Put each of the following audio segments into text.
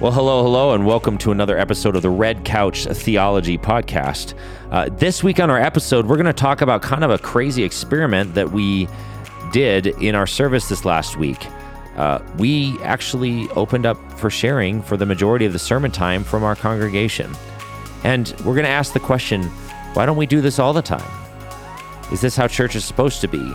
Well, hello, hello, and welcome to another episode of the Red Couch Theology Podcast. Uh, this week on our episode, we're going to talk about kind of a crazy experiment that we did in our service this last week. Uh, we actually opened up for sharing for the majority of the sermon time from our congregation. And we're going to ask the question why don't we do this all the time? Is this how church is supposed to be?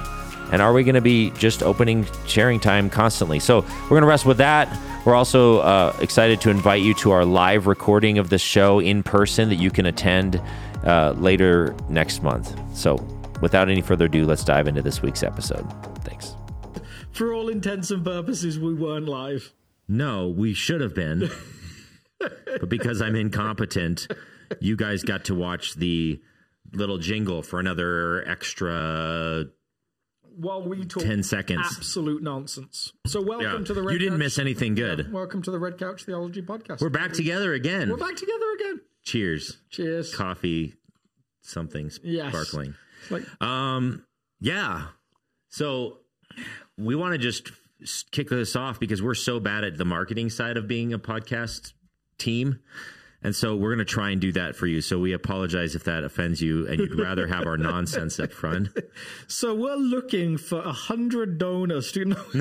And are we going to be just opening sharing time constantly? So we're going to rest with that. We're also uh, excited to invite you to our live recording of the show in person that you can attend uh, later next month. So without any further ado, let's dive into this week's episode. Thanks. For all intents and purposes, we weren't live. No, we should have been. but because I'm incompetent, you guys got to watch the little jingle for another extra While we talk 10 seconds. absolute nonsense. So welcome Yeah. to the Red You didn't Couch- miss anything good. Yeah, welcome to the Red Couch Theology Podcast. We're back together again. We're back together again. Cheers. Cheers. Coffee, something Yes. sparkling. Like, Um, yeah. So we want to just kick this off because we're so bad at the marketing side of being a podcast team. And so we're going to try and do that for you. So we apologize if that offends you and you'd rather have our nonsense up front. so we're looking for a hundred donors. Know?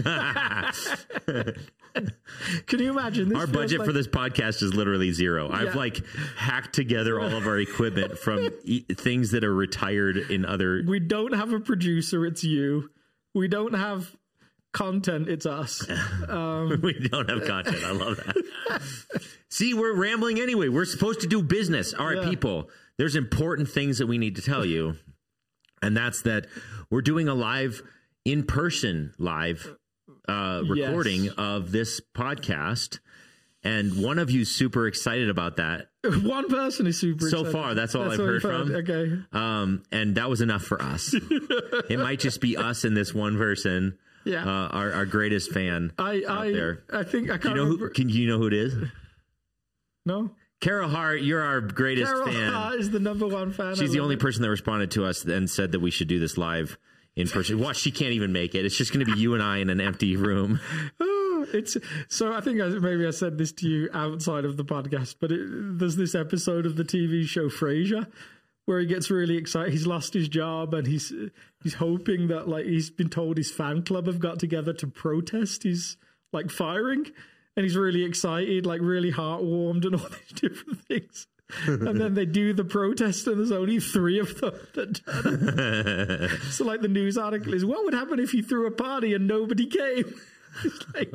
Can you imagine this? Our budget like- for this podcast is literally zero. I've like hacked together all of our equipment from e- things that are retired in other. We don't have a producer. It's you. We don't have content. It's us. we don't have content. I love that. See, we're rambling anyway. We're supposed to do business. All right, Yeah. people, there's important things that we need to tell you. And that's that we're doing a live, in person live uh, Yes. recording of this podcast. And one of you's super excited about that. One person is super. So excited. far, that's all I've what heard from. Okay. Um, and that was enough for us. it might just be us and this one person, Yeah. uh, our, our greatest fan I out I there. I think I can't you know remember. who? Can you know who it is? no. Carol Hart, you're our greatest Carol fan. Hart is the number one fan. She's the only it. person that responded to us and said that we should do this live in person. Watch, she can't even make it. It's just going to be you and I in an empty room. Oh, it's so. I think I, maybe I said this to you outside of the podcast, but it, there's this episode of the TV show Frasier where he gets really excited. He's lost his job and he's he's hoping that like he's been told his fan club have got together to protest his like firing, and he's really excited, like really heartwarmed, and all these different things. and then they do the protest, and there's only three of them that turn up. So, like, the news article is, "What would happen if you threw a party and nobody came?" It's like,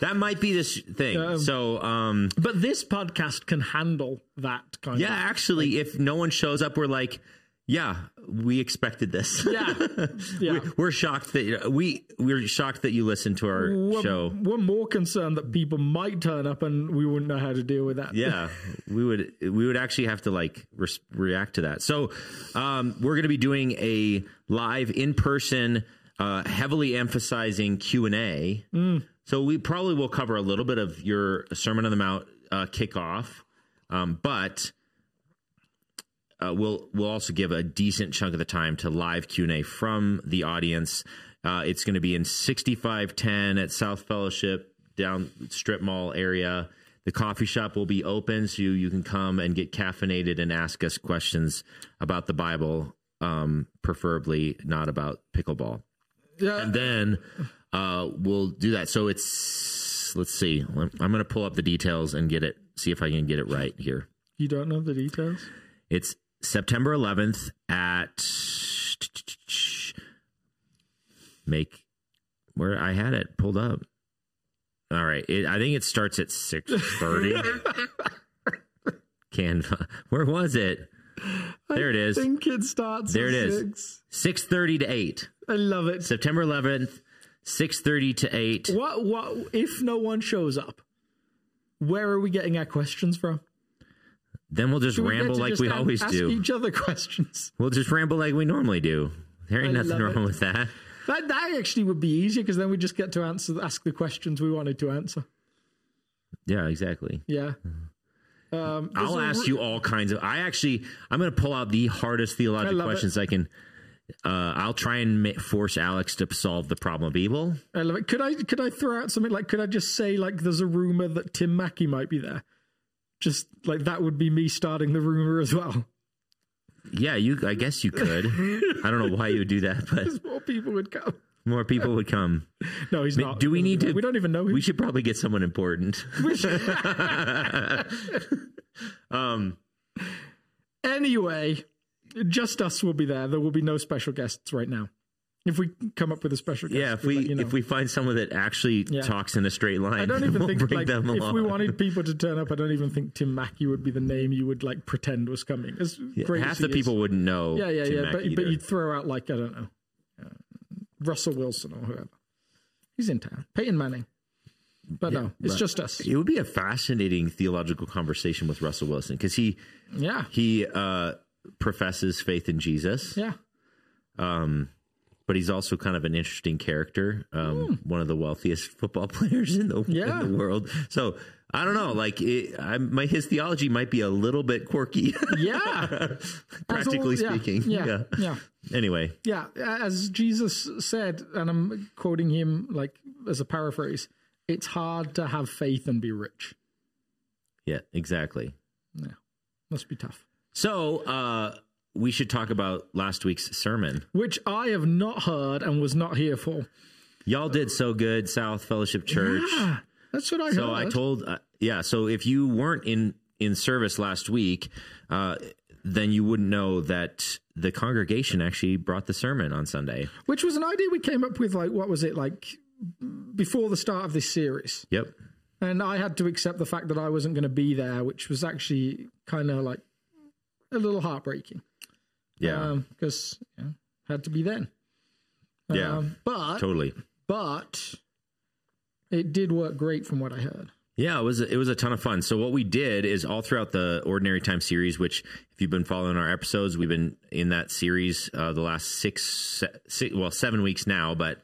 That might be this thing. so, um, but this podcast can handle that kind yeah, of. actually, if no one shows up, we're like, yeah, we expected this. Yeah, yeah. We're shocked that we we're shocked that you listened to our We're, show. we're more concerned that people might turn up and we wouldn't know how to deal with that. yeah we would we would actually have to like res- react to that so um, we're going to be doing a live in person uh, heavily emphasizing q&a so we probably will cover a little bit of your sermon on the mount uh, kickoff um, but uh, we'll we'll also give a decent chunk of the time to live q&a from the audience. Uh, it's going to be in 6510 at south fellowship down strip mall area. The coffee shop will be open so you, you can come and get caffeinated and ask us questions about the bible um, preferably not about pickleball. Yeah. and then uh, we'll do that so it's let's see i'm going to pull up the details and get it see if i can get it right here you don't know the details. it's September 11th at make where I had it pulled up. All right, it, I think it starts at 6:30. Canva. Where was it? There it I is. think it starts. There at it is. six. 6:30 to 8. I love it. September 11th, 6:30 to 8. What? What? If no one shows up, where are we getting our questions from? Then we'll just Do we get ramble to like just we a- always ask do. Each other questions. We'll just ramble like we normally do. There ain't I nothing love wrong it. with that. That that actually would be easier because then we just get to answer ask the questions we wanted to answer. Yeah, exactly. Yeah. Um, there's I'll a ask re- you all kinds of. I actually, I'm going to pull out the hardest I theological love it. questions I can Uh, I'll try and force Alex to solve the problem of evil. I love it. Could I could I throw out something like could I just say like there's a rumor that Tim Mackie might be there? Just like that would be me starting the rumor as well. Yeah, you. I guess you could. I don't know why you would do that, but More people would come. more people would come. No, he's not. Do we need to? We don't even know him. We should probably get someone important. um. Anyway, just us will be there. There will be no special guests right now. If we come up with a special guest, Yeah, if we'll you know. if we find someone that actually Yeah. talks in a straight line, I don't even we'll think like if along. we wanted people to turn up, I don't even think Tim Mackie would be the name you would like pretend was coming. As great Half the he people wouldn't know. yeah, yeah, Tim yeah. But but you'd throw out like I don't know, uh, Russell Wilson or whoever. He's in town. Peyton Manning. But no, it's but- just us. it would be a fascinating theological conversation with Russell Wilson because he Yeah, he uh, professes faith in Jesus, yeah. um, but he's also kind of an interesting character. Um, One of the wealthiest football players in the. Yeah. in the world. So I don't know. Like it, I, my his theology might be a little bit quirky, Yeah. practically As al- yeah, speaking. Yeah, yeah. yeah. Anyway, Yeah, as Jesus said, and I'm quoting him like as a paraphrase, it's hard to have faith and be rich. yeah, exactly. Yeah, must be tough. So uh, we should talk about last week's sermon. Which I have not heard and was not here for. Y'all did so good, South Fellowship Church. Yeah, that's what I So heard. So I told, uh, yeah. So if you weren't in in service last week, uh, then you wouldn't know that the congregation actually brought the sermon on Sunday. Which was an idea we came up with, like, what was it, like before the start of this series. Yep. And I had to accept the fact that I wasn't going to be there, which was actually kind of like a little heartbreaking. Yeah. Because you know, had to be then. Yeah. Um, but totally. but it did work great from what I heard. Yeah, it was it was a ton of fun. So what we did is all throughout the Ordinary Time series, which if you've been following our episodes, we've been in that series uh, the last six, six, well, seven weeks now. But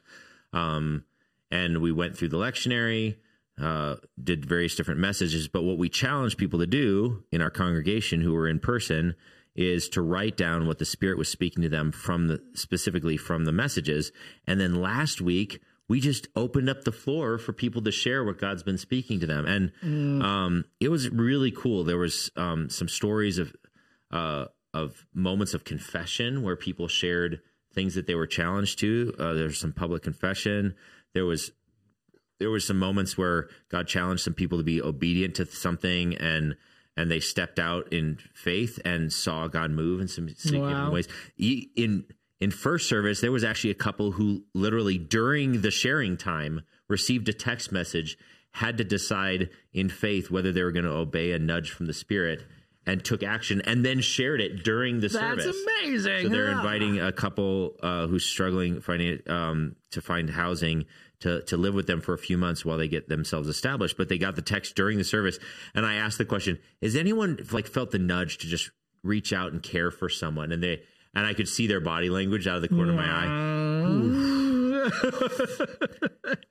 um, and we went through the lectionary, uh, did various different messages. But what we challenged people to do in our congregation who were in person is to write down what the Spirit was speaking to them from the specifically from the messages. And then last week we just opened up the floor for people to share what God's been speaking to them, and um, it was really cool. There was um, some stories of uh, of moments of confession where people shared things that they were challenged to. Uh, There's some public confession. There was there was some moments where God challenged some people to be obedient to something and and they stepped out in faith and saw God move in some significant Wow. ways. In in first service, there was actually a couple who literally during the sharing time received a text message, had to decide in faith whether they were going to obey a nudge from the Spirit, and took action, and then shared it during the That's service. That's amazing. So they're Yeah. inviting a couple uh, who's struggling finding um, to find housing to to live with them for a few months while they get themselves established. But they got the text during the service, and I asked the question: Is anyone like felt the nudge to just reach out and care for someone? And they and I could see their body language out of the corner of my eye.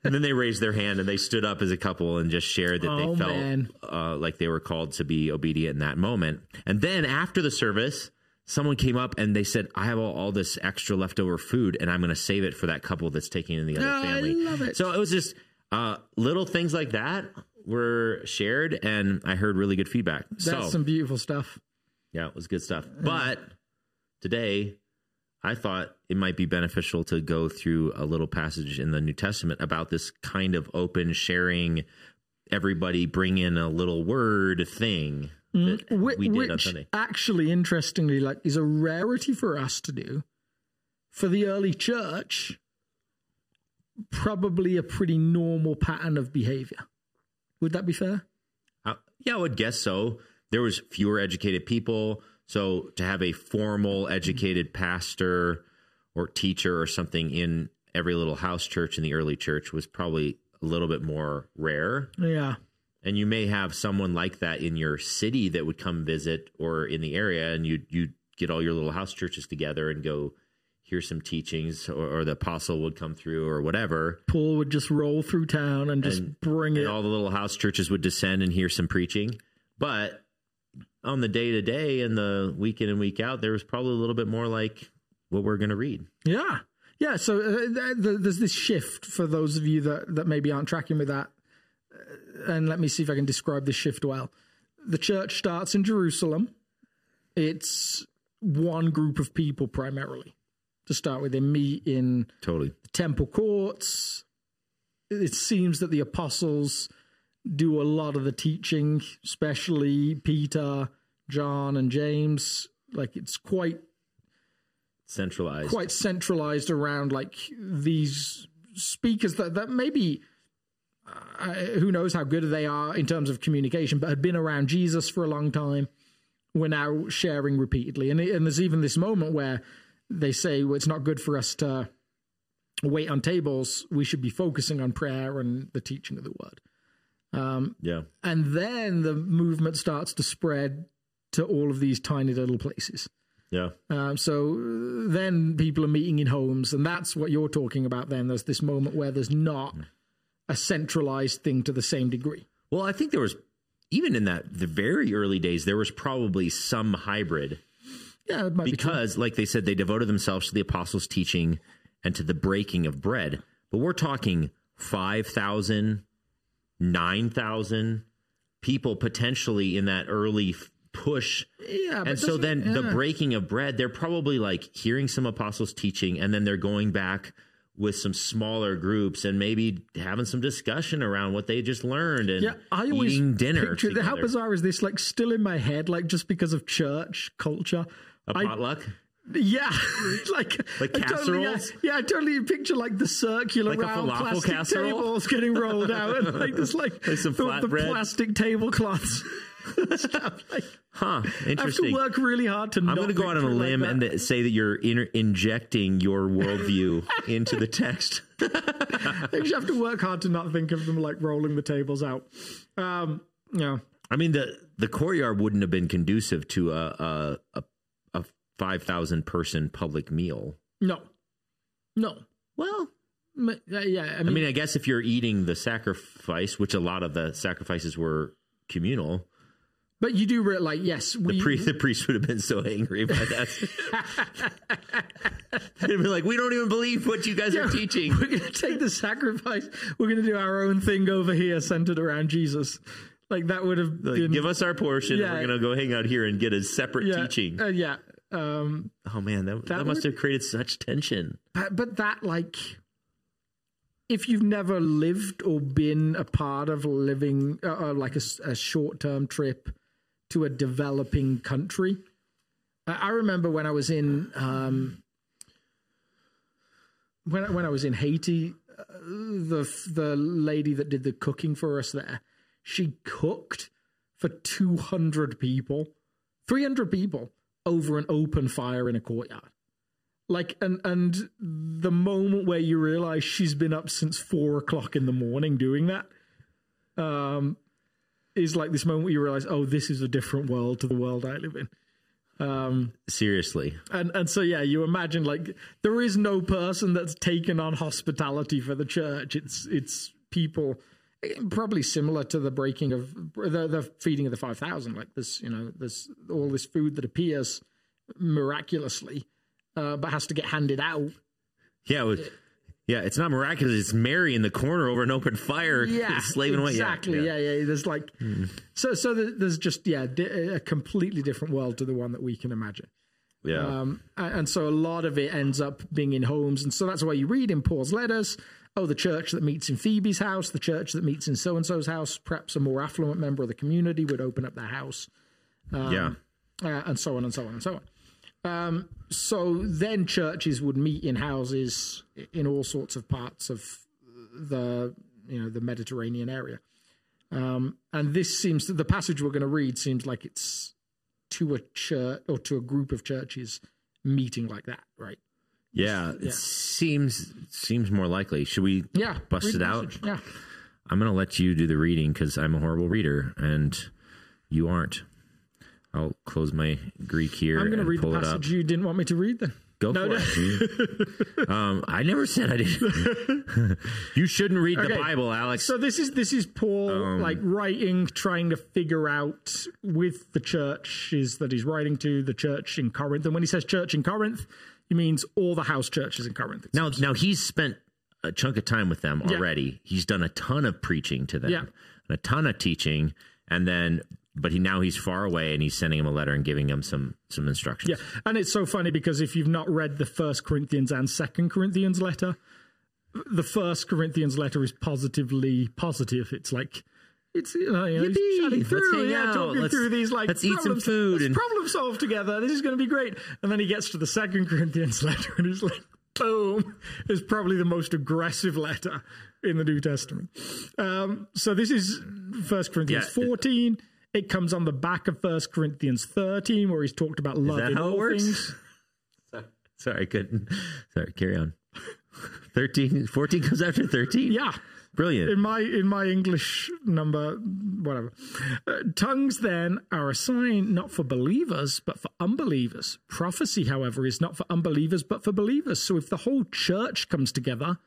And then they raised their hand and they stood up as a couple and just shared that Oh, they felt uh, like they were called to be obedient in that moment. And then after the service, someone came up and they said, "I have all, all this extra leftover food, and I'm going to save it for that couple that's taking in the other I family." love it. So it was just uh, little things like that were shared, and I heard really good feedback. That's so some beautiful stuff. yeah, it was good stuff. But today, I thought it might be beneficial to go through a little passage in the New Testament about this kind of open sharing, everybody bring in a little word thing that Whi- we did on which Sunday. actually, interestingly, like is a rarity for us to do. For the early church, probably a pretty normal pattern of behavior. Would that be fair? Uh, yeah, I would guess so. There was fewer educated people, so to have a formal educated pastor or teacher or something in every little house church in the early church was probably a little bit more rare. Yeah. And you may have someone like that in your city that would come visit or in the area and you you get all your little house churches together and go hear some teachings or, or the apostle would come through or whatever Paul would just roll through town and just And- bring it. all the little house churches would descend and hear some preaching but on the day to day and the week in and week out there was probably a little bit more like what we're going to read. Yeah. Yeah. So uh, th- th- there's this shift for those of you that, that maybe aren't tracking with that. And let me see if I can describe this shift well. The church starts in Jerusalem. It's one group of people primarily to start with. They meet in Totally. the temple courts. It seems that the apostles do a lot of the teaching, especially Peter, John, and James. Like it's quite Centralized. quite centralized around like these speakers that that maybe uh, who knows how good they are in terms of communication, but had been around Jesus for a long time. We're now sharing repeatedly, and, and there's even this moment where they say well, it's not good for us to wait on tables. We should be focusing on prayer and the teaching of the word. Yeah. And then the movement starts to spread to all of these tiny little places. Yeah. Um, so then people are meeting in homes, and that's what you're talking about. Then there's this moment where there's not a centralized thing to the same degree. Well, I think there was even in that the very early days there was probably some hybrid Yeah, it might be because like they said they devoted themselves to the apostles' teaching and to the breaking of bread. But we're talking 5,000 9,000 people potentially in that early push Yeah, and so then the breaking of bread, they're probably like hearing some apostles' teaching, and then they're going back with some smaller groups and maybe having some discussion around what they just learned and Yeah, I always eating dinner. picture how bizarre is this? Like still in my head, like just because of church culture. A I- potluck? Yeah, like Like I totally, yeah, casseroles? yeah, I totally picture like the circular Like round plastic casserole? tables getting rolled out, and like this like, Like some the, the plastic tablecloths. Stuff. Like, Huh. I have to Interesting. work really hard to. I'm going to go out on a limb and and say that you're in- injecting your worldview into the text. I think you have to work hard to not think of them like rolling the tables out. Um, yeah. I mean, the the courtyard wouldn't have been conducive to a a, a, a five thousand person public meal. No. No. Well, uh, Yeah. I mean, I mean, I guess if you're eating the sacrifice, which a lot of the sacrifices were communal, but you do re- like yes, we. the, priest, the priest would have been so angry by that. They'd be like, "We don't even believe what you guys are teaching." We're going to take the sacrifice. We're going to do our own thing over here, centered around Jesus. Like that would have Like, been. give us our portion. Yeah. and We're going to go hang out here and get a separate yeah, teaching. uh, yeah. Um, oh man, that, that, that must would- have created such tension. but, but that like, if you've never lived or been a part of living uh, uh, like a short-term trip to a developing country, I remember when I was in um, when I- when I was in Haiti, uh, the the lady that did the cooking for us there, she cooked for two hundred people, three hundred people over an open fire in a courtyard. Like and and the moment where you realize she's been up since four o'clock in the morning doing that, um, is like this moment where you realize, oh, this is a different world to the world I live in. Seriously, And and so yeah, you imagine like there is no person that's taken on hospitality for the church. It's it's people probably similar to the breaking of the the feeding of the five thousand. Like this, you know, there's all this food that appears miraculously, uh, but has to get handed out. yeah, it was, yeah. It's not miraculous. It's Mary in the corner over an open fire, Yeah, slaving away. Yeah, exactly. Yeah, yeah. There's like so so there's just yeah a completely different world to the one that we can imagine. yeah. Um, and so a lot of it ends up being in homes. And so that's why you read in Paul's letters oh, the church that meets in Phoebe's house, the church that meets in so and so's house, perhaps a more affluent member of the community would open up their house, yeah. uh, and so on and so on and so on. Um, so then churches would meet in houses in all sorts of parts of the you know the Mediterranean area. Um, and this seems the passage we're going to read seems like it's to a church or to a group of churches meeting like that, right? Yeah, it seems seems more likely. Should we Yeah, bust it out? Yeah, I'm going to let you do the reading because I'm a horrible reader and you aren't. I'll close my Greek here I'm going to read the pull it up. passage you didn't want me to read. Then Go No, for no. it. um, I never said I didn't. you shouldn't read the Bible, Alex. So this is this is Paul Um, like writing, trying to figure out with the churches that he's writing to, the church in Corinth. And when he says church in Corinth, He means all the house churches in Corinth. Now, now he's spent a chunk of time with them Yeah. already. He's done a ton of preaching to them, Yeah. a ton of teaching, and then, but he now he's far away, and he's sending him a letter and giving him some some instructions. Yeah, and it's so funny because if you've not read the First Corinthians and Second Corinthians letter, the First Corinthians letter is positively positive. It's like it's you know, you know, chatting Let's through, yeah, out. talking Let's- through these like let's eat some food let's and- problem solve together. This is going to be great. And then he gets to the Second Corinthians letter, and he's like, boom, is probably the most aggressive letter in the New Testament. Um, so this is First Corinthians Yeah. fourteen. It comes on the back of First Corinthians thirteen, where he's talked about love that in how it all works? things. Sorry, I couldn't. Sorry, carry on. 13, 14 comes after 13? Yeah. Brilliant. in my in my English number, whatever. Uh, tongues then are a sign not for believers but for unbelievers. Prophecy, however, is not for unbelievers but for believers. So if the whole church comes together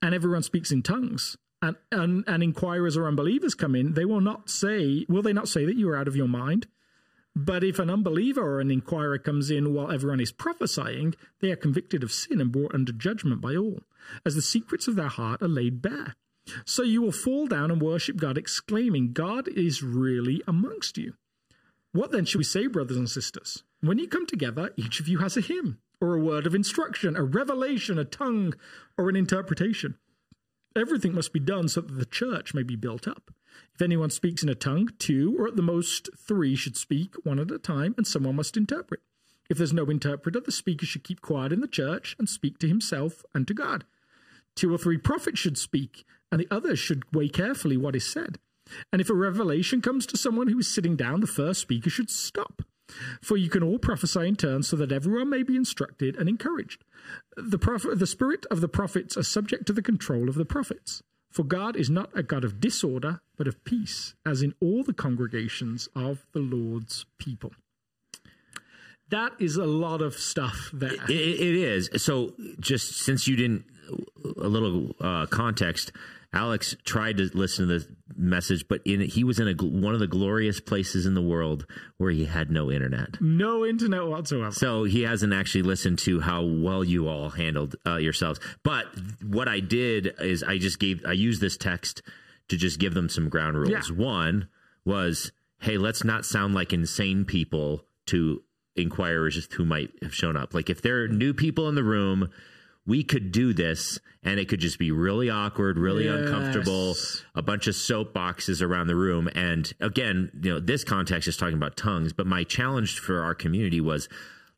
and everyone speaks in tongues. And, and and inquirers or unbelievers come in, they will not say, will they not say that you are out of your mind? But if an unbeliever or an inquirer comes in while everyone is prophesying, they are convicted of sin and brought under judgment by all, as the secrets of their heart are laid bare. So you will fall down and worship God, exclaiming, God is really amongst you. What then shall we say, brothers and sisters? When you come together, each of you has a hymn, or a word of instruction, a revelation, a tongue, or an interpretation. Everything must be done so that the church may be built up. If anyone speaks in a tongue, two or at the most three should speak, one at a time, and someone must interpret. If there's no interpreter, the speaker should keep quiet in the church and speak to himself and to God. Two or three prophets should speak, and the others should weigh carefully what is said. And if a revelation comes to someone who is sitting down, the first speaker should stop. For you can all prophesy in turn so that everyone may be instructed and encouraged. The, the spirit of the prophets are subject to the control of the prophets. For God is not a God of disorder, but of peace, as in all the congregations of the Lord's people. That is a lot of stuff there. It, it it is. So, just since you didn't, a little uh, context. Alex tried to listen to the message, but in he was in a, one of the glorious places in the world where he had no internet. no internet whatsoever. So he hasn't actually listened to how well you all handled uh, yourselves. But what I did is I just gave I used this text to just give them some ground rules. Yeah. One was, hey, let's not sound like insane people to inquirers who might have shown up. Like if there are new people in the room, we could do this and it could just be really awkward, really Yes. uncomfortable, a bunch of soapboxes around the room. And again, you know, this context is talking about tongues, but my challenge for our community was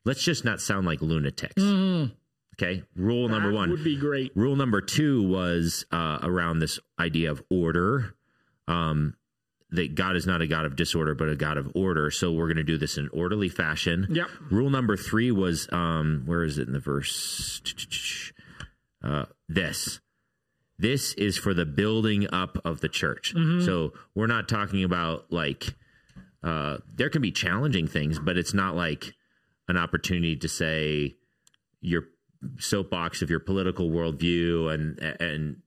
let's just not sound like lunatics. Okay. Rule number Mm-hmm. One. would be great. Rule number two was uh, around this idea of order. Um, that God is not a God of disorder, but a God of order. So we're going to do this in orderly fashion. Yep. Rule number three was um, where is it in the verse? Uh, this. This is for the building up of the church. So we're not talking about like uh, there can be challenging things, but it's not like an opportunity to say your soapbox of your political worldview and and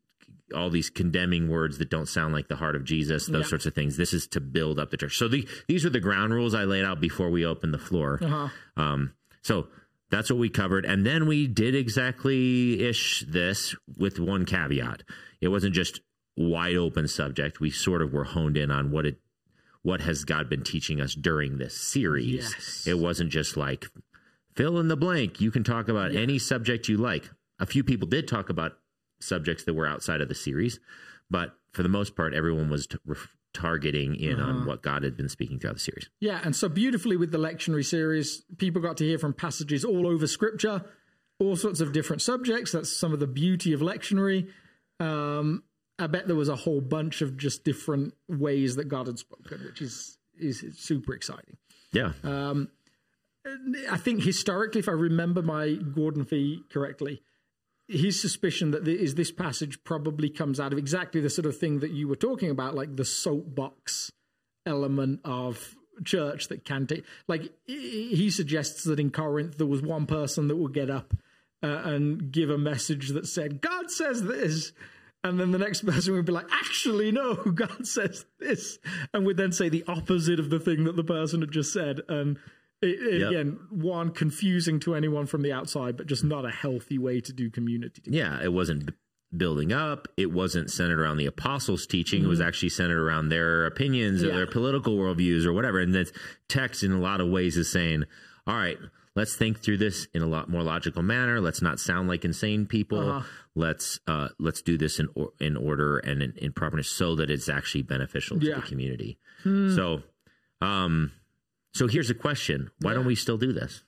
all these condemning words that don't sound like the heart of Jesus, those Yeah. sorts of things. This is to build up the church. So the, these are the ground rules I laid out before we opened the floor. Uh-huh. Um, so that's what we covered, and then we did exactly ish this with one caveat. It wasn't just wide open subject. We sort of were honed in on what it what has God been teaching us during this series. Yes. It wasn't just like fill in the blank. You can talk about any subject you like. A few people did talk about subjects that were outside of the series, but for the most part, everyone was t- targeting in Uh-huh. on what God had been speaking throughout the series. Yeah, and so beautifully with the lectionary series, people got to hear from passages all over Scripture, all sorts of different subjects. That's some of the beauty of lectionary. Um, I bet there was a whole bunch of just different ways that God had spoken, which is is super exciting. Yeah. Uh, I think historically, if I remember my Gordon Fee correctly, his suspicion that there is this passage probably comes out of exactly the sort of thing that you were talking about, like the soapbox element of church that can take. Like he he suggests that in Corinth there was one person that would get up uh, and give a message that said, "God says this." And then the next person would be like, actually, no, God says this. And would then say the opposite of the thing that the person had just said. And It, it- Yep. Again, one confusing to anyone from the outside, but just not a healthy way to do community. Yeah, it wasn't b- building up. It wasn't centered around the apostles' teaching. It was actually centered around their opinions or Mm-hmm. Yeah. their political worldviews or whatever. And this text, in a lot of ways, is saying, "All right, let's think through this in a lot more logical manner. Let's not sound like insane people. Uh-huh. Let's uh, let's do this in or, in order and in, in properness, so that it's actually beneficial to Yeah. the community." So, um, so here's a question: Why don't we still do this?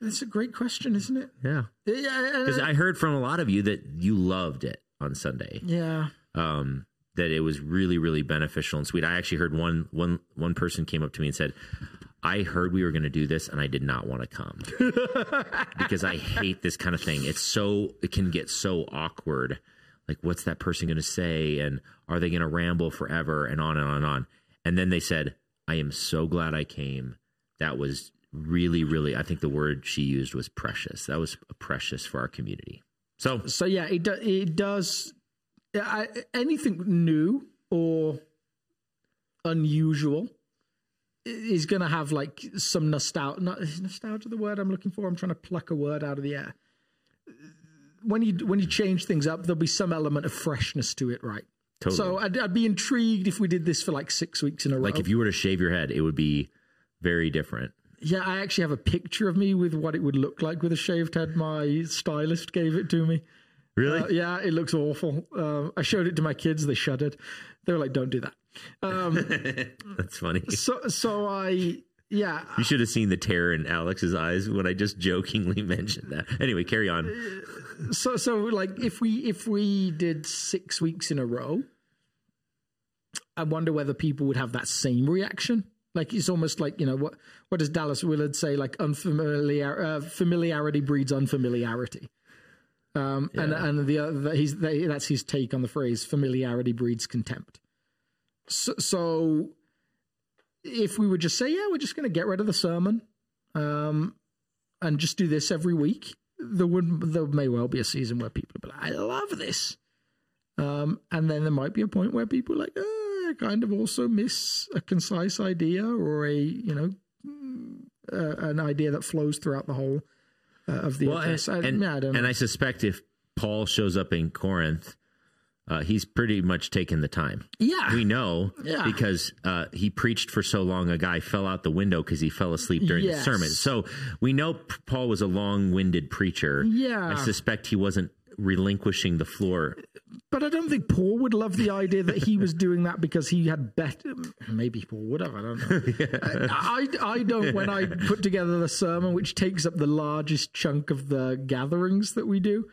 That's a great question, isn't it? Yeah, Yeah. because I heard from a lot of you that you loved it on Sunday. yeah. um, that it was really really beneficial and sweet. I actually heard one one one person came up to me and said, "I heard we were going to do this and I did not want to come because I hate this kind of thing. It's so it can get so awkward. Like what's that person going to say and are they going to ramble forever and on and on and on." And then they said, "I am so glad I came. That was really really I think the word she used was precious. That was precious for our community." So, So yeah, it do, it does. I, anything new or unusual is going to have like some nostalgia. Not nostalgia the word I'm looking for. I'm trying to pluck a word out of the air. When you when you change things up, there'll be some element of freshness to it, right? Totally. So I'd, I'd be intrigued if we did this for like six weeks in a row. like if you were to shave your head, it would be very different. yeah, I actually have a picture of me with what it would look like with a shaved head. My stylist gave it to me. Really? Uh, yeah, it looks awful. Um, I showed it to my kids; they shuddered. They were like, "Don't do that." Um, That's funny. so, so I, yeah, You should have seen the terror in Alex's eyes when I just jokingly mentioned that. Anyway, carry on. So so like if we if we did six weeks in a row, I wonder whether people would have that same reaction. Like it's almost like you know what what does Dallas Willard say? Like unfamiliar uh, familiarity breeds unfamiliarity. Um, and and the other he's they, that's his take on the phrase familiarity breeds contempt. So, so if we would just say, yeah, we're just going to get rid of the sermon, um, and just do this every week, there would there may well be a season where people be like, I love this, um, and then there might be a point where people are like, oh, I kind of also miss a concise idea or a you know uh, an idea that flows throughout the whole uh, of the Well, and. I, and, yeah, I don't know. and I suspect if Paul shows up in Corinth, uh, he's pretty much taken the time. yeah, We know Yeah. because uh, he preached for so long, a guy fell out the window because he fell asleep during Yes. the sermon. So we know Paul was a long winded preacher. Yeah. I suspect he wasn't relinquishing the floor. But I don't think Paul would love the idea that he was doing that because he had better. Maybe Paul would have. I don't know. I, I, I don't. When I put together the sermon, which takes up the largest chunk of the gatherings that we do,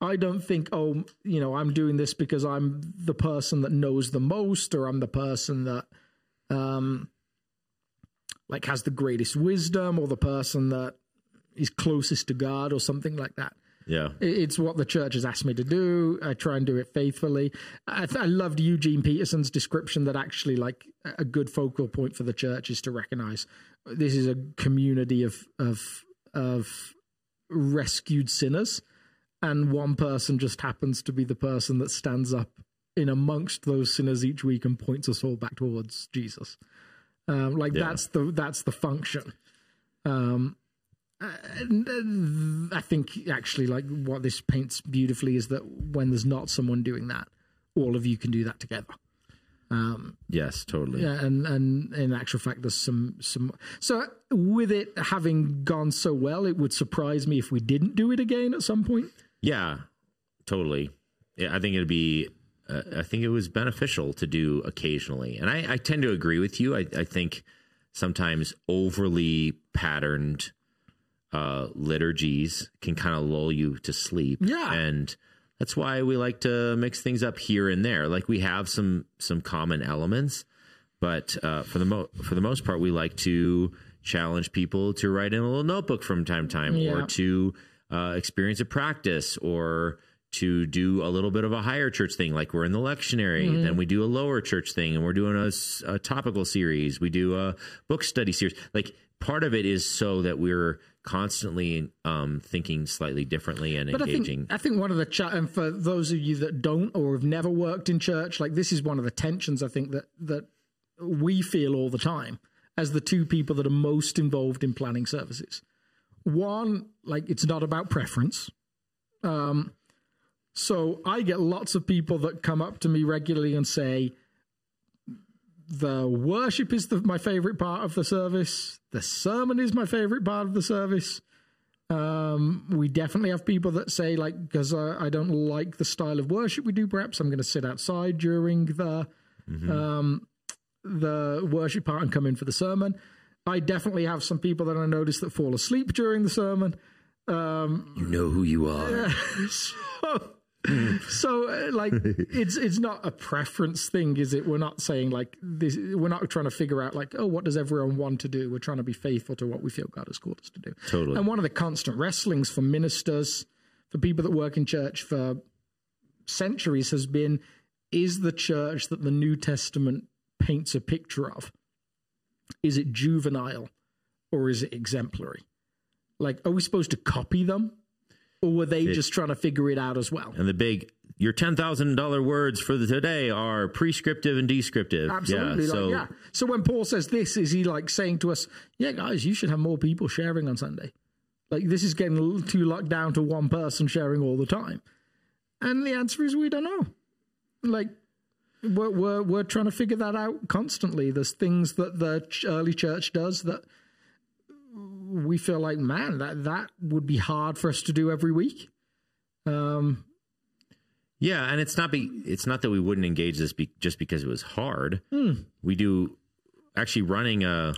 I don't think, oh, you know, I'm doing this because I'm the person that knows the most, or I'm the person that, um, like has the greatest wisdom, or the person that is closest to God, or something like that. Yeah. It's what the church has asked me to do. I try and do it faithfully. I, th- I loved Eugene Peterson's description that actually, like, a good focal point for the church is to recognize this is a community of of of rescued sinners, and one person just happens to be the person that stands up in amongst those sinners each week and points us all back towards Jesus. Um, like Yeah. that's the that's the function. Um, uh, I think actually, like what this paints beautifully is that when there's not someone doing that, all of you can do that together. Um, Yes, totally. yeah, and and in actual fact, there's some some. So with it having gone so well, it would surprise me if we didn't do it again at some point. Yeah, totally. I think it'd be. Uh, I think it was beneficial to do occasionally, and I, I tend to agree with you. I, I think sometimes overly patterned uh, liturgies can kind of lull you to sleep. Yeah. and that's why we like to mix things up here and there. Like we have some some common elements, but uh, for the mo- for the most part, we like to challenge people to write in a little notebook from time to time, Yeah. or to uh, experience a practice, or to do a little bit of a higher church thing, like we're in the lectionary. Mm-hmm. Then we do a lower church thing, and we're doing a topical series. We do a book study series. Like part of it is so that we're constantly um, thinking slightly differently and But I engaging. think I think one of the cha- and for those of you that don't or have never worked in church, like this is one of the tensions I think that that we feel all the time as the two people that are most involved in planning services. One, like it's not about preference. Um, so I get lots of people that come up to me regularly and say, the worship is the, my favorite part of the service. The sermon is my favorite part of the service. Um, we definitely have people that say, like, because I, I, don't like the style of worship we do, perhaps I'm going to sit outside during the mm-hmm. um, the worship part and come in for the sermon. I definitely have some people that I notice that fall asleep during the sermon. Um, you know who you are. so, so uh, like it's it's not a preference thing is it? We're not saying like this we're not trying to figure out like oh what does everyone want to do? We're trying to be faithful to what we feel god has called us to do. Totally. And one of the constant wrestlings for ministers for people that work in church for centuries has been is the church that the new testament paints a picture of is it juvenile or is it exemplary like are we supposed to copy them or were they it, just trying to figure it out as well? And the big your ten thousand dollar words for the today are prescriptive and descriptive. Absolutely, yeah, like, so, yeah. So when Paul says this, is he like saying to us, "Yeah, guys, you should have more people sharing on Sunday"? Like this is getting a little too locked down to one person sharing all the time. And the answer is we don't know. Like we're we're, we're trying to figure that out constantly. There's things that the early church does that we feel like, man, that that would be hard for us to do every week. Um, yeah, and it's not be it's not that we wouldn't engage this be, just because it was hard. Hmm. We do actually running a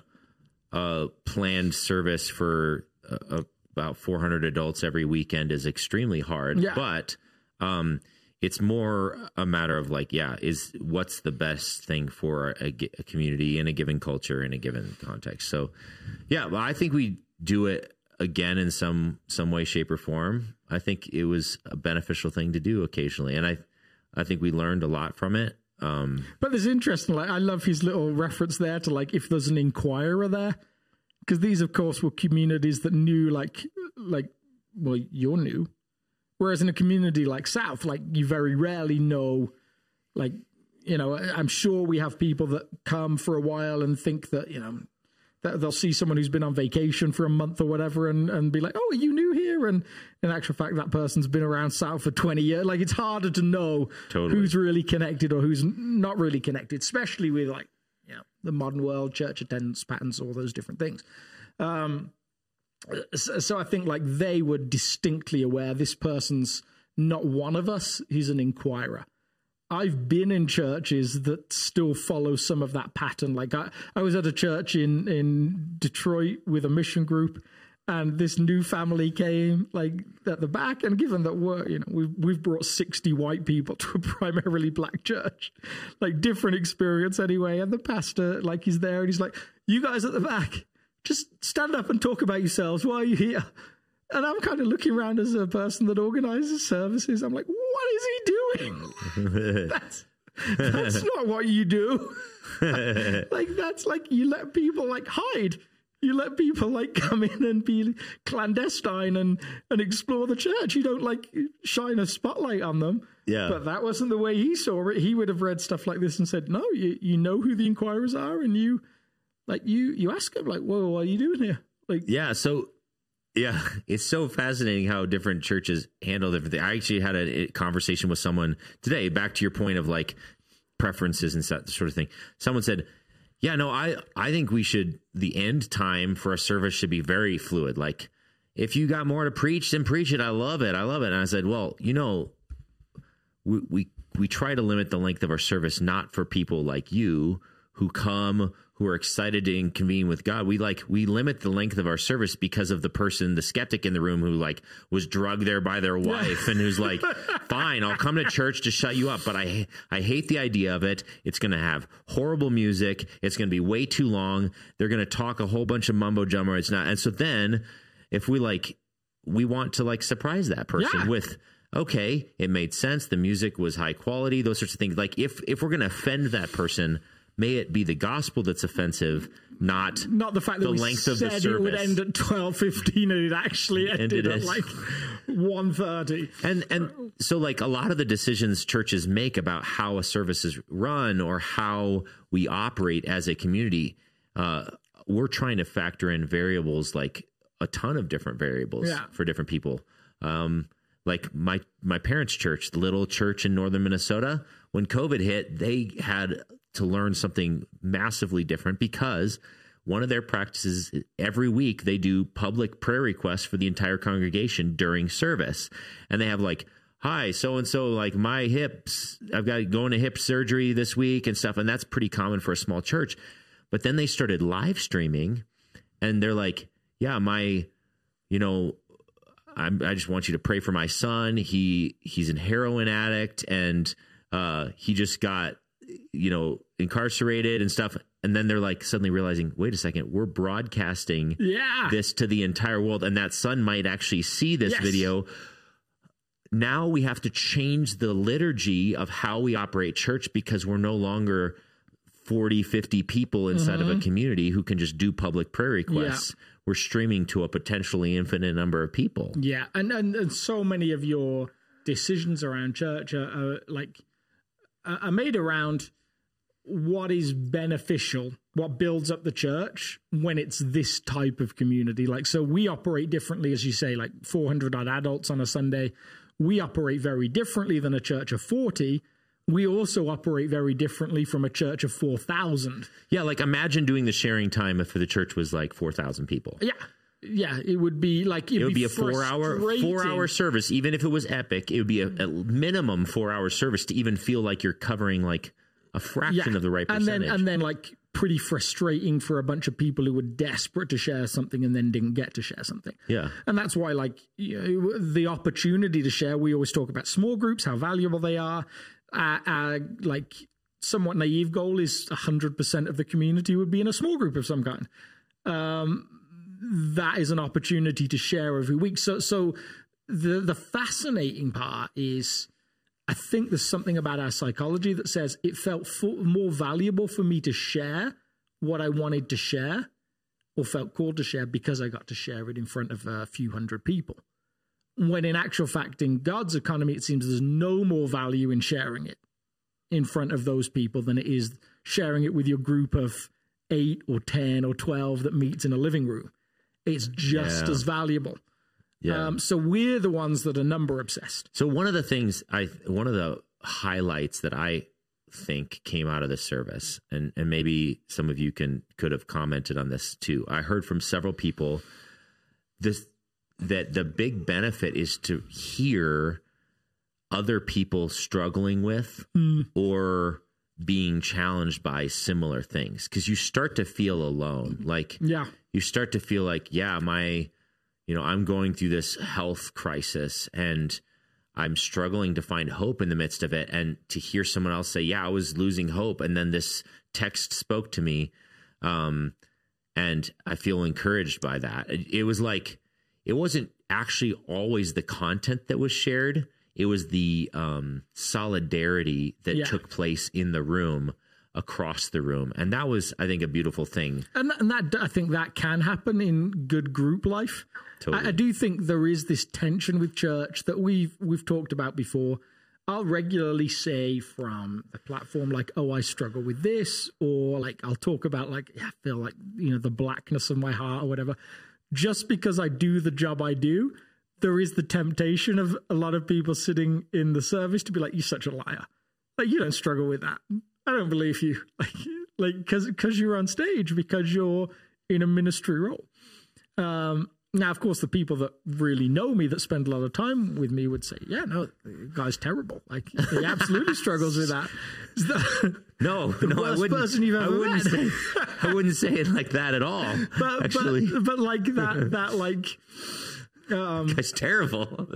a planned service for uh, about 400 adults every weekend is extremely hard. Yeah. But um, it's more a matter of like, yeah, is what's the best thing for a, a, community in a given culture in a given context. So, yeah, well, I think we do it again in some some way, shape, or form. I think it was a beneficial thing to do occasionally, and I I think we learned a lot from it. Um, but there's interesting. Like I love his little reference there to like if there's an inquirer there, because these, of course, were communities that knew like like well, you're new Whereas in a community like South, like you very rarely know, like, you know, I'm sure we have people that come for a while and think that, you know, that they'll see someone who's been on vacation for a month or whatever and, and be like, oh, are you new here? And in actual fact, that person's been around South for 20 years. Like it's harder to know totally. who's really connected or who's not really connected, especially with like, you know, the modern world, church attendance patterns, all those different things. Um, so I think like they were distinctly aware this person's not one of us, he's an inquirer. I've been in churches that still follow some of that pattern. Like I, I was at a church in, in Detroit with a mission group and this new family came like at the back and given that we're you know we've we've brought 60 white people to a primarily black church like different experience anyway and the pastor like he's there and he's like you guys at the back just stand up and talk about yourselves. Why are you here? And I'm kind of looking around as a person that organizes services. I'm like, what is he doing? that's that's not what you do. like that's like you let people like hide. You let people like come in and be clandestine and and explore the church. You don't like shine a spotlight on them. Yeah. But that wasn't the way he saw it. He would have read stuff like this and said, "No, you you know who the inquirers are, and you like you you ask him like, "Whoa, what are you doing here?" Like, yeah. So, yeah, it's so fascinating how different churches handle different things. I actually had a conversation with someone today. Back to your point of like preferences and that sort of thing. Someone said, "Yeah, no, I I think we should the end time for a service should be very fluid. Like, if you got more to preach, then preach it. I love it. I love it." And I said, "Well, you know." We, we we try to limit the length of our service not for people like you who come who are excited to convene with God. We like we limit the length of our service because of the person, the skeptic in the room who like was drugged there by their wife and who's like, "Fine, I'll come to church to shut you up, but I I hate the idea of it. It's going to have horrible music. It's going to be way too long. They're going to talk a whole bunch of mumbo jumbo. It's not." And so then if we like we want to like surprise that person yeah. with okay, it made sense. The music was high quality, those sorts of things. Like if if we're going to offend that person, may it be the gospel that's offensive, not not the fact that the length of the service. it would end at twelve fifteen and it actually ended, at like one thirty. And and so like a lot of the decisions churches make about how a service is run or how we operate as a community. Uh, we're trying to factor in variables like a ton of different variables Yeah. for different people. Um, like my my parents' church, the little church in northern Minnesota, when COVID hit, they had to learn something massively different because one of their practices every week they do public prayer requests for the entire congregation during service, and they have like. Hi, so and so, like my hips, I've got going to hip surgery this week and stuff. And that's pretty common for a small church. But then they started live streaming and they're like, yeah, my, you know, I'm, I just want you to pray for my son. He he's an heroin addict and uh, he just got you know incarcerated and stuff. And then they're like suddenly realizing, wait a second, we're broadcasting Yeah. this to the entire world, and that son might actually see this Yes. video. Now we have to change the liturgy of how we operate church because we're no longer 40, 50 people inside of a mm-hmm. community who can just do public prayer requests. We're streaming to a potentially infinite number of people. Yeah, and, and and so many of your decisions around church are, are like are made around what is beneficial, what builds up the church when it's this type of community. Like, so we operate differently, as you say, like 400 odd adults on a Sunday. We operate very differently than a church of 40. We also operate very differently from a church of 4,000. Yeah, like imagine doing the sharing time if the church was like 4,000 people. Yeah. Yeah, it would be like It would be a four hour four hour service. Even if it was epic, it would be a, a minimum four hour service to even feel like you're covering like a fraction of the right and percentage. then and then like pretty frustrating for a bunch of people who were desperate to share something and then didn't get to share something. yeah. And that's why, like, you know, the opportunity to share, we always talk about small groups, how valuable they are. Uh, uh, like, somewhat naive goal is 100% of the community would be in a small group of some kind. Um, that is an opportunity to share every week. So, so the the fascinating part is, I think there's something about our psychology that says it felt fu- more valuable for me to share what I wanted to share or felt called to share because I got to share it in front of a few hundred people. When in actual fact, in God's economy, it seems there's no more value in sharing it in front of those people than it is sharing it with your group of eight or 10 or 12 that meets in a living room. It's just Yeah. as valuable. Yeah. Um, so we're the ones that are number obsessed. So one of the things I one of the highlights that I think came out of the service and and maybe some of you can could have commented on this too. I heard from several people this that the big benefit is to hear other people struggling with or being challenged by similar things because you start to feel alone like Yeah. you start to feel like, yeah, my, you know, I'm going through this health crisis and I'm struggling to find hope in the midst of it. And to hear someone else say, yeah, I was losing hope. And then this text spoke to me. Um, and I feel encouraged by that. It, it was like, it wasn't actually always the content that was shared. It was the um, solidarity that Yeah. took place in the room across the room. And that was, I think, a beautiful thing. and that, and that I think that can happen in good group life. Totally. I, I do think there is this tension with church that we've we've talked about before. I'll regularly say from the platform like, "Oh, I struggle with this," or like I'll talk about like, yeah, I feel like you know the blackness of my heart or whatever. Just because I do the job I do, there is the temptation of a lot of people sitting in the service to be like, "You're such a liar." Like you don't struggle with that. I don't believe you. Like, like because because you're on stage because you're in a ministry role. Um, now, of course, the people that really know me that spend a lot of time with me would say, "Yeah, no, the guy's terrible. Like he absolutely struggles with that." That- No, no, I wouldn't. person you've I wouldn't met. say. I wouldn't say it like that at all. but, actually, but but like that that like Um, it's terrible.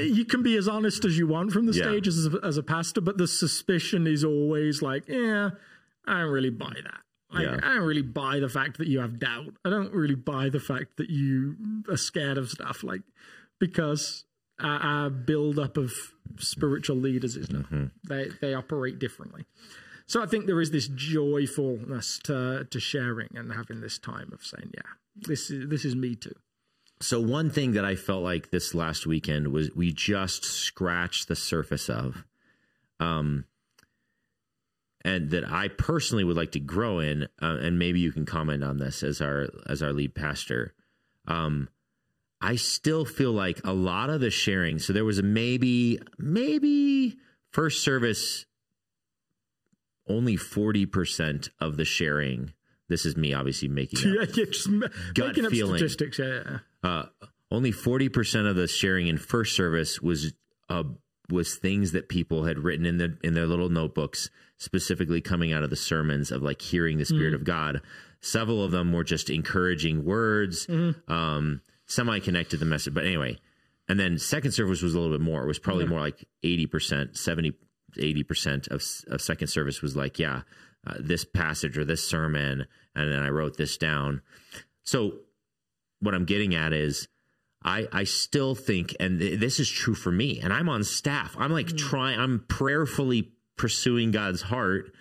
you can be as honest as you want from the Yeah. stage as a, as a pastor, but the suspicion is always like, yeah, I don't really buy that. Like, Yeah. I don't really buy the fact that you have doubt. I don't really buy the fact that you are scared of stuff. Like because our, our build up of spiritual leaders is not. Mm-hmm. They they operate differently. So I think there is this joyfulness to to sharing and having this time of saying, yeah, this is this is me too. So one thing that I felt like this last weekend was we just scratched the surface of. Um, and that I personally would like to grow in, uh, and maybe you can comment on this as our as our lead pastor. Um, I still feel like a lot of the sharing. So there was maybe maybe first service only 40% of the sharing. This is me obviously making up, Yeah, yeah, just Gut making up feeling. statistics. Yeah, yeah. uh, only 40% of the sharing in first service was uh, was things that people had written in the in their little notebooks specifically coming out of the sermons of like hearing the spirit of God. Several of them were just encouraging words, um, semi connected the message. But anyway, and then second service was a little bit more. It was probably more like 80%, 70 80% of of second service was like, yeah, uh, this passage or this sermon and then I wrote this down. So what I'm getting at is I I still think and th- this is true for me and I'm on staff. I'm like trying I'm prayerfully pursuing God's heart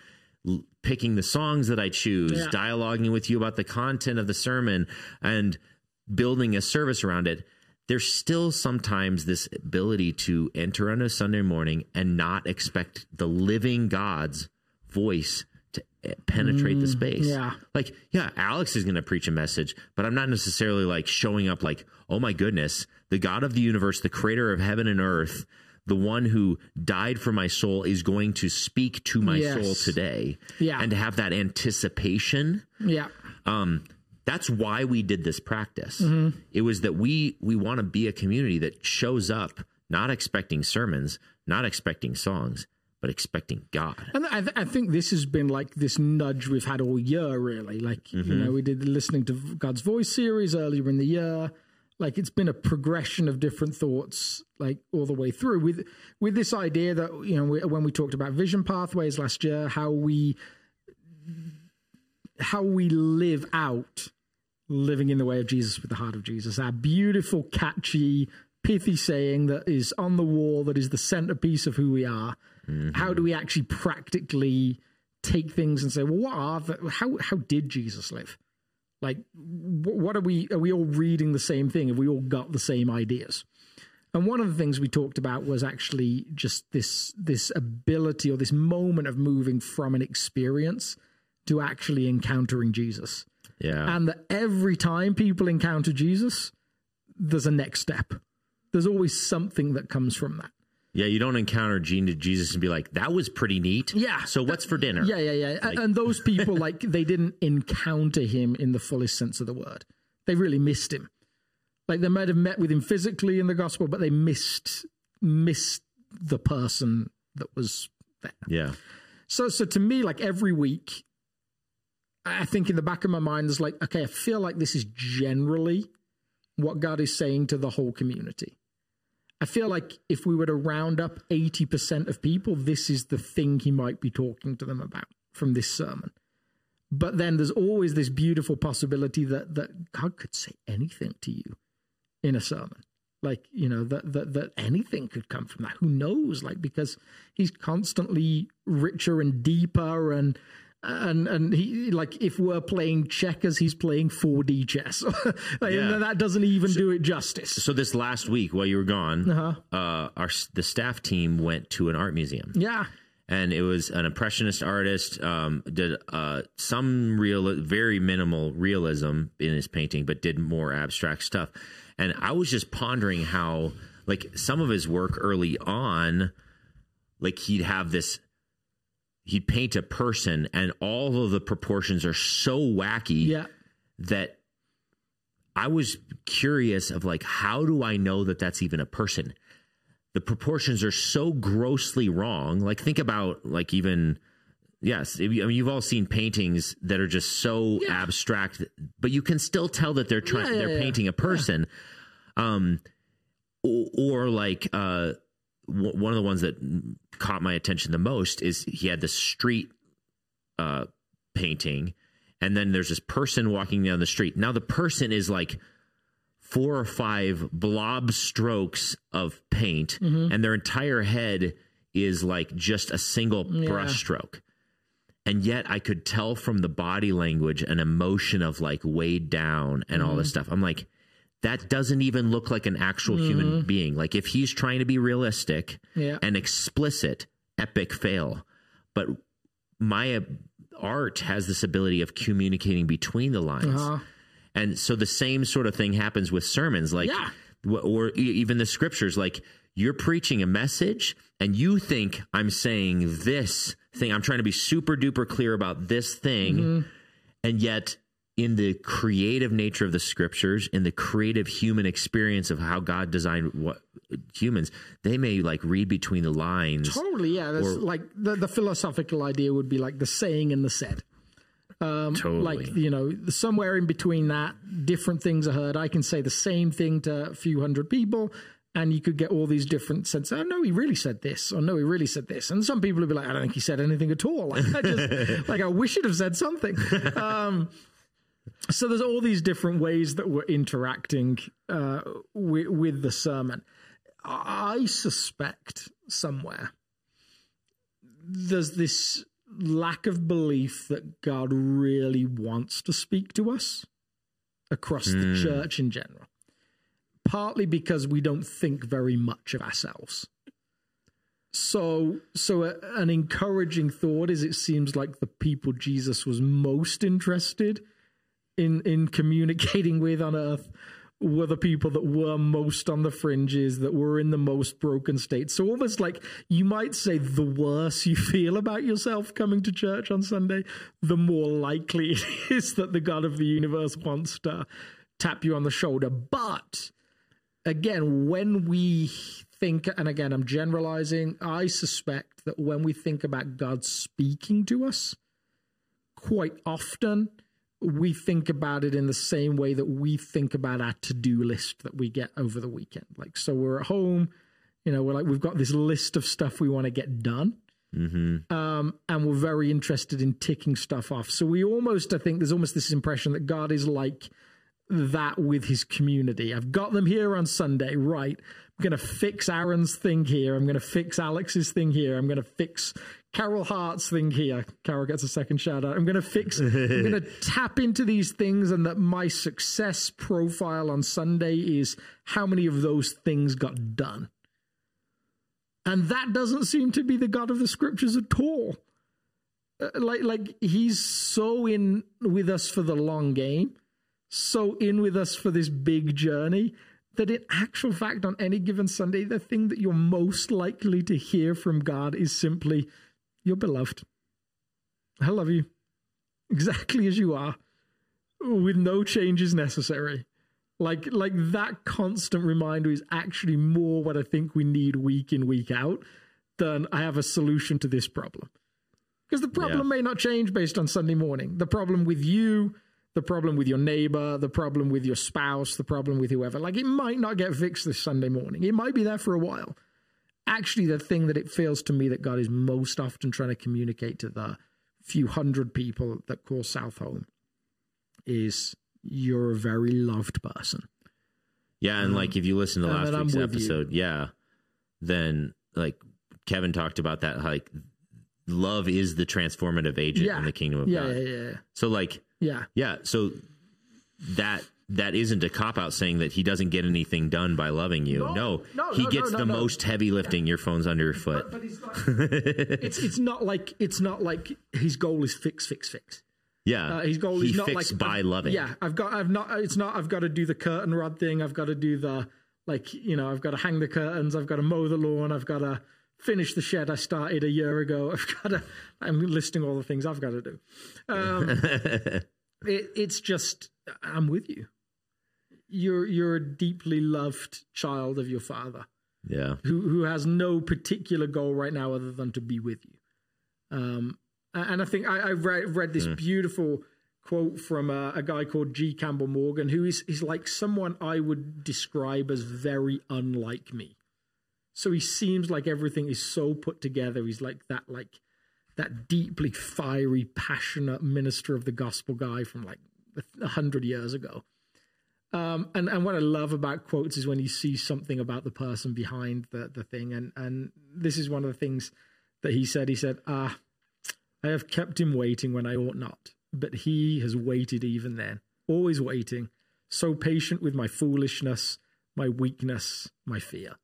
l- picking the songs that I choose, Yeah. dialoguing with you about the content of the sermon and building a service around it. There's still sometimes this ability to enter on a Sunday morning and not expect the living God's voice to eh, penetrate the space. yeah. Like, yeah, Alex is going to preach a message, but I'm not necessarily like showing up like, oh my goodness, the God of the universe, the creator of heaven and earth, the one who died for my soul is going to speak to my Yes. soul today. Yeah. And to have that anticipation. Yeah. Um, that's why we did this practice. Mm-hmm. It was that we we want to be a community that shows up not expecting sermons, not expecting songs, but expecting God. And I, th- I think this has been like this nudge we've had all year, really. Like, you mm-hmm. know, we did the listening to God's Voice series earlier in the year. Like, it's been a progression of different thoughts, like all the way through. With with this idea that you know, we, when we talked about vision pathways last year, how we how we live out living in the way of Jesus with the heart of Jesus. Our beautiful, catchy, pithy saying that is on the wall, that is the centerpiece of who we are. How do we actually practically take things and say, well, what are the, how how did Jesus live? Like, what are we? Are we all reading the same thing? Have we all got the same ideas? And one of the things we talked about was actually just this this ability or this moment of moving from an experience to actually encountering Jesus. Yeah. And that every time people encounter Jesus, there's a next step. There's always something that comes from that. Yeah, you don't encounter Gene to Jesus and be like, "That was pretty neat." Yeah. So what's for dinner? Yeah, yeah, yeah. A- and those people, like, they didn't encounter him in the fullest sense of the word. They really missed him. Like, they might have met with him physically in the gospel, but they missed missed the person that was there. Yeah. So, so to me, like every week, I think in the back of my mind, there's like, okay, I feel like this is generally what God is saying to the whole community. I feel like if we were to round up 80% of people, this is the thing he might be talking to them about from this sermon. But then there's always this beautiful possibility that, that God could say anything to you in a sermon. Like, you know, that, that, that anything could come from that. Who knows? Like, because he's constantly richer and deeper and, and and he like if we're playing checkers, he's playing 4D chess. like, Yeah. and that doesn't even do it justice. So this last week, while you were gone, Uh-huh. uh, our the staff team went to an art museum, Yeah. and it was an impressionist artist. Um, did uh, some real, very minimal realism in his painting, but did more abstract stuff. And I was just pondering how, like, some of his work early on, like he'd have this. He'd paint a person, and all of the proportions are so wacky Yeah. that I was curious of like how do I know that that's even a person? The proportions are so grossly wrong. Like think about like even yes, I mean you've all seen paintings that are just so abstract, but you can still tell that they're trying Yeah, yeah, they're yeah. painting a person. Um, or, or like uh, w- one of the ones that caught my attention the most is he had the street uh, painting, and then there's this person walking down the street. Now the person is like four or five blob strokes of paint, and their entire head is like just a single brush stroke. And yet I could tell from the body language an emotion of like weighed down and all this stuff. I'm like, that doesn't even look like an actual human being. Like if he's trying to be realistic Yeah. and explicit, epic fail. But my art has this ability of communicating between the lines. Uh-huh. And so the same sort of thing happens with sermons, like, Yeah. or even the scriptures. Like, you're preaching a message, and you think I'm saying this thing. I'm trying to be super duper clear about this thing, Mm-hmm. and yet in the creative nature of the scriptures, in the creative human experience of how God designed what humans, they may like read between the lines. Totally, yeah. That's Or- like the, the philosophical idea would be like the saying and the said. totally. Like, you know, somewhere in between that, different things are heard. I can say the same thing to a few hundred people, and you could get all these different senses. Oh, no, he really said this, or no, he really said this. And some people would be like, I don't think he said anything at all. Like, I just, like, I wish he'd have said something. Um, so there's all these different ways that we're interacting uh, with, with the sermon. I suspect somewhere there's this lack of belief that God really wants to speak to us across the church in general. Partly because we don't think very much of ourselves. So, so a, an encouraging thought is it seems like the people Jesus was most interested in in communicating with on earth were the people that were most on the fringes, that were in the most broken state. So almost like you might say the worse you feel about yourself coming to church on Sunday, the more likely it is that the God of the universe wants to tap you on the shoulder. But again, when we think, and again, I'm generalizing, I suspect that when we think about God speaking to us, quite often we think about it in the same way that we think about our to-do list that we get over the weekend. Like, so we're at home, you know, we're like we've got this list of stuff we want to get done, um, and we're very interested in ticking stuff off. So we almost, I think, there's almost this impression that God is like that with His community. I've got them here on Sunday, right? I'm going to fix Aaron's thing here. I'm going to fix Alex's thing here. I'm going to fix Carol Hart's thing here. Carol gets a second shout out. I'm going to fix, I'm going to tap into these things, and that my success profile on Sunday is how many of those things got done. And that doesn't seem to be the God of the scriptures at all. Uh, like, like he's so in with us for the long game, so in with us for this big journey that in actual fact on any given sunday the thing that you're most likely to hear from god is simply you're beloved. I love you. Exactly as you are with no changes necessary. Like like that constant reminder is actually more what i think we need week in week out than i have a solution to this problem. Because the problem may not change based on sunday morning. The problem with you the problem with your neighbor, the problem with your spouse, the problem with whoever. Like it might not get fixed this Sunday morning. It might be there for a while. Actually, the thing that it feels to me that God is most often trying to communicate to the few hundred people that call South home is you're a very loved person. Yeah, and like if you listen to last week's with you. episode, yeah, then like Kevin talked about that, like love is the transformative agent Yeah. in the kingdom of Yeah, God. yeah, yeah, So like, yeah. yeah, so that that isn't a cop out saying that he doesn't get anything done by loving you. No, No, no, he no, gets the most heavy lifting. Your phone's under your foot. But it's not. it's it's not like it's not like his goal is fix, fix, fix. yeah, Uh, his goal he is not like by I've- loving. Yeah, I've got. I've not. It's not. I've got to do the curtain rod thing. I've got to do the like. You know, I've got to hang the curtains. I've got to mow the lawn. I've got to finish the shed I started a year ago. I've got to. I'm listing all the things I've got to do. Um, it, it's just. I'm with you. You're you're a deeply loved child of your father yeah, who who has no particular goal right now other than to be with you. Um, and I think I, I read, read this beautiful quote from a, a guy called G. Campbell Morgan, who is is like someone I would describe as very unlike me. So he seems like everything is so put together. He's like that, like that deeply fiery, passionate minister of the gospel guy from like a hundred years ago. Um, and and what I love about quotes is when you see something about the person behind the the thing. And and this is one of the things that he said. He said, "Ah, I have kept him waiting when I ought not, but he has waited even then, always waiting, so patient with my foolishness, my weakness, my fear."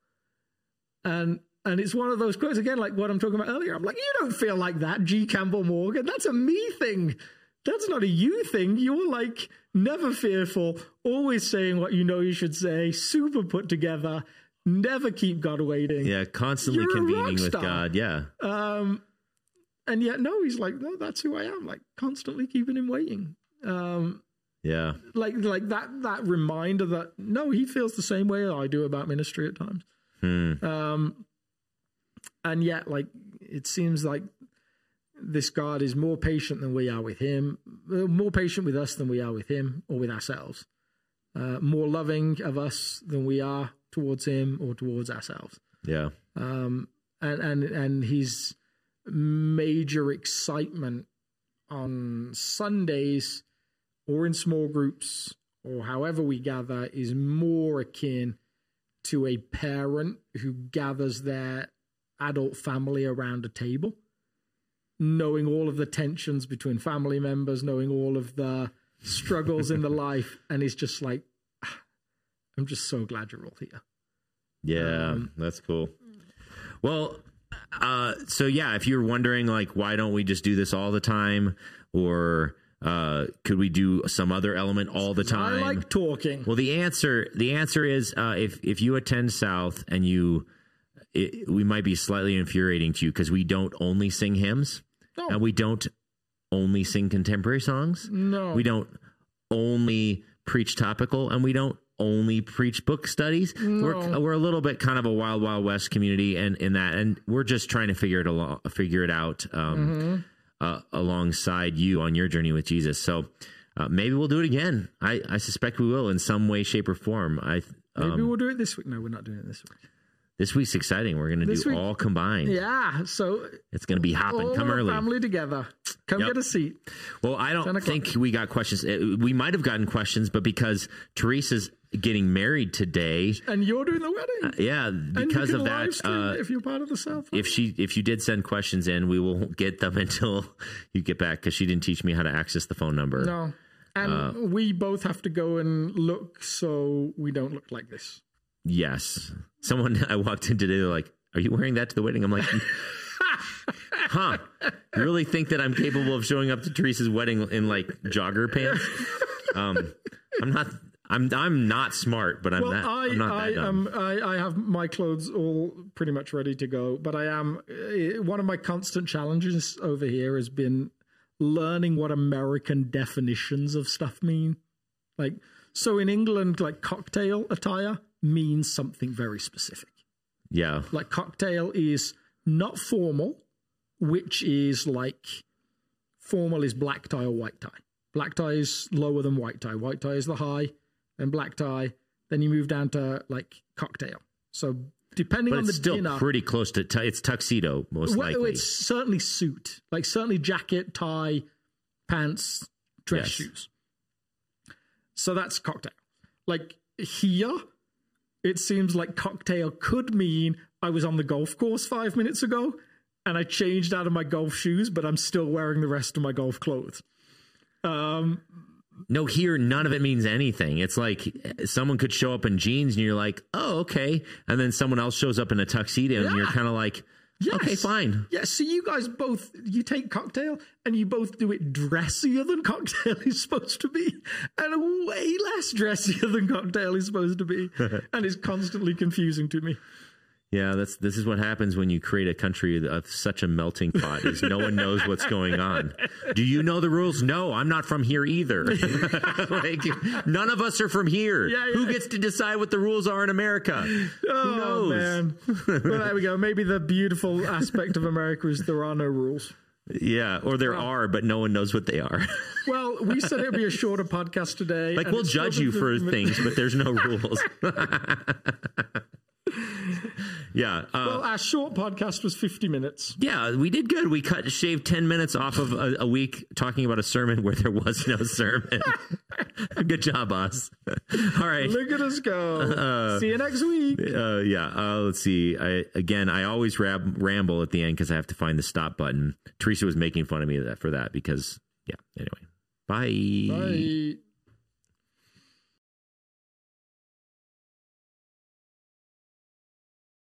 And and it's one of those quotes again, like what I'm talking about earlier. I'm like, you don't feel like that, G. Campbell Morgan. That's a me thing. That's not a you thing. You're like never fearful, always saying what you know you should say, super put together, never keep God waiting. Yeah, constantly You're convening with. God. Yeah. Um, and yet, no, he's like, no, that's who I am. Like constantly keeping him waiting. Um, Yeah. like like that that reminder that no, he feels the same way I do about ministry at times. Hmm. Um, and yet, like it seems like this God is more patient than we are with him, uh, more patient with us than we are with him or with ourselves, uh, more loving of us than we are towards him or towards ourselves. Yeah. Um, and and and his major excitement on Sundays or in small groups or however we gather is more akin to a parent who gathers their adult family around a table, knowing all of the tensions between family members, knowing all of the struggles in the life, and he's just like, "Ah, I'm just so glad you're all here. Yeah, Um, that's cool. Well, uh, so yeah, if you're wondering, like, why don't we just do this all the time, or uh, could we do some other element all the time? I like talking. well, the answer the answer is uh, if if you attend South and you, it, we might be slightly infuriating to you because we don't only sing hymns No. and we don't only sing contemporary songs. No. We don't only preach topical and we don't only preach book studies. We're, we're a little bit kind of a wild, wild west community and in that, and we're just trying to figure it along, figure it out, um, uh, alongside you on your journey with Jesus. So, uh, maybe we'll do it again. I, I suspect we will in some way, shape or form. I, Maybe um, we'll do it this week. No, we're not doing it this week. This week's exciting. We're going to do week- all combined. Yeah. So It's going to be hopping. Come early. family together. Come Yep. get a seat. Well, I don't think we got questions. Uh, We might have gotten questions, but because Teresa's getting married today, And you're doing the wedding. yeah, Uh, because you can of that, uh, if you're part of the South. if she if you did send questions in, we will get them until you get back because she didn't teach me how to access the phone number. no. And uh, we both have to go and look so we don't look like this. Yes, someone I walked in today. They're like, "Are you wearing that to the wedding?" I'm like, "Huh? You really think that I'm capable of showing up to Teresa's wedding in like jogger pants?" Um, I'm not. I'm I'm not smart, but I'm Well, not. I, I'm not I that dumb. am. I, I have my clothes all pretty much ready to go, but I am. uh, One of my constant challenges over here has been learning what American definitions of stuff mean. Like, so in England, like cocktail attire means something very specific. yeah, Like, cocktail is not formal, which is like formal is black tie or white tie. Black tie is lower than white tie. White tie is the high, then black tie. Then you move down to like cocktail. So depending but on the still dinner, pretty close to. tu- it's tuxedo most well, likely. it's certainly suit, like certainly jacket, tie, pants, dress Yes. shoes. So that's cocktail. Like here, it seems like cocktail could mean I was on the golf course five minutes ago and I changed out of my golf shoes, but I'm still wearing the rest of my golf clothes. Um, No, here none of it means anything. It's like uh, someone could show up in jeans and you're like, "Oh, okay," and then someone else shows up in a tuxedo and you're kind of like, "Okay, fine." Yeah, so you guys both you take cocktail and you both do it dressier than cocktail is supposed to be, and way less dressier than cocktail is supposed to be, and it's constantly confusing to me. Yeah, that's this is what happens when you create a country of such a melting pot. Is no one knows what's going on. Do you know the rules? No, I'm not from here either. like none of us are from here. Yeah, yeah. Who gets to decide what the rules are in America? Oh knows? man! well, there we go. Maybe the beautiful aspect of America is there are no rules. Yeah, or there are, but no one knows what they are. Well, we said it'd be a shorter podcast today. like we'll judge you for things, but there's no rules. yeah. Uh, Well, our short podcast was fifty minutes. Yeah, we did good. We cut shaved ten minutes off of a, a week talking about a sermon where there was no sermon. good job, us. All right. Look at us go! See you next week. Uh, yeah. Uh, let's see. I, again, I always rab- ramble at the end because I have to find the stop button. Teresa was making fun of me for that because yeah. Anyway, bye. Bye.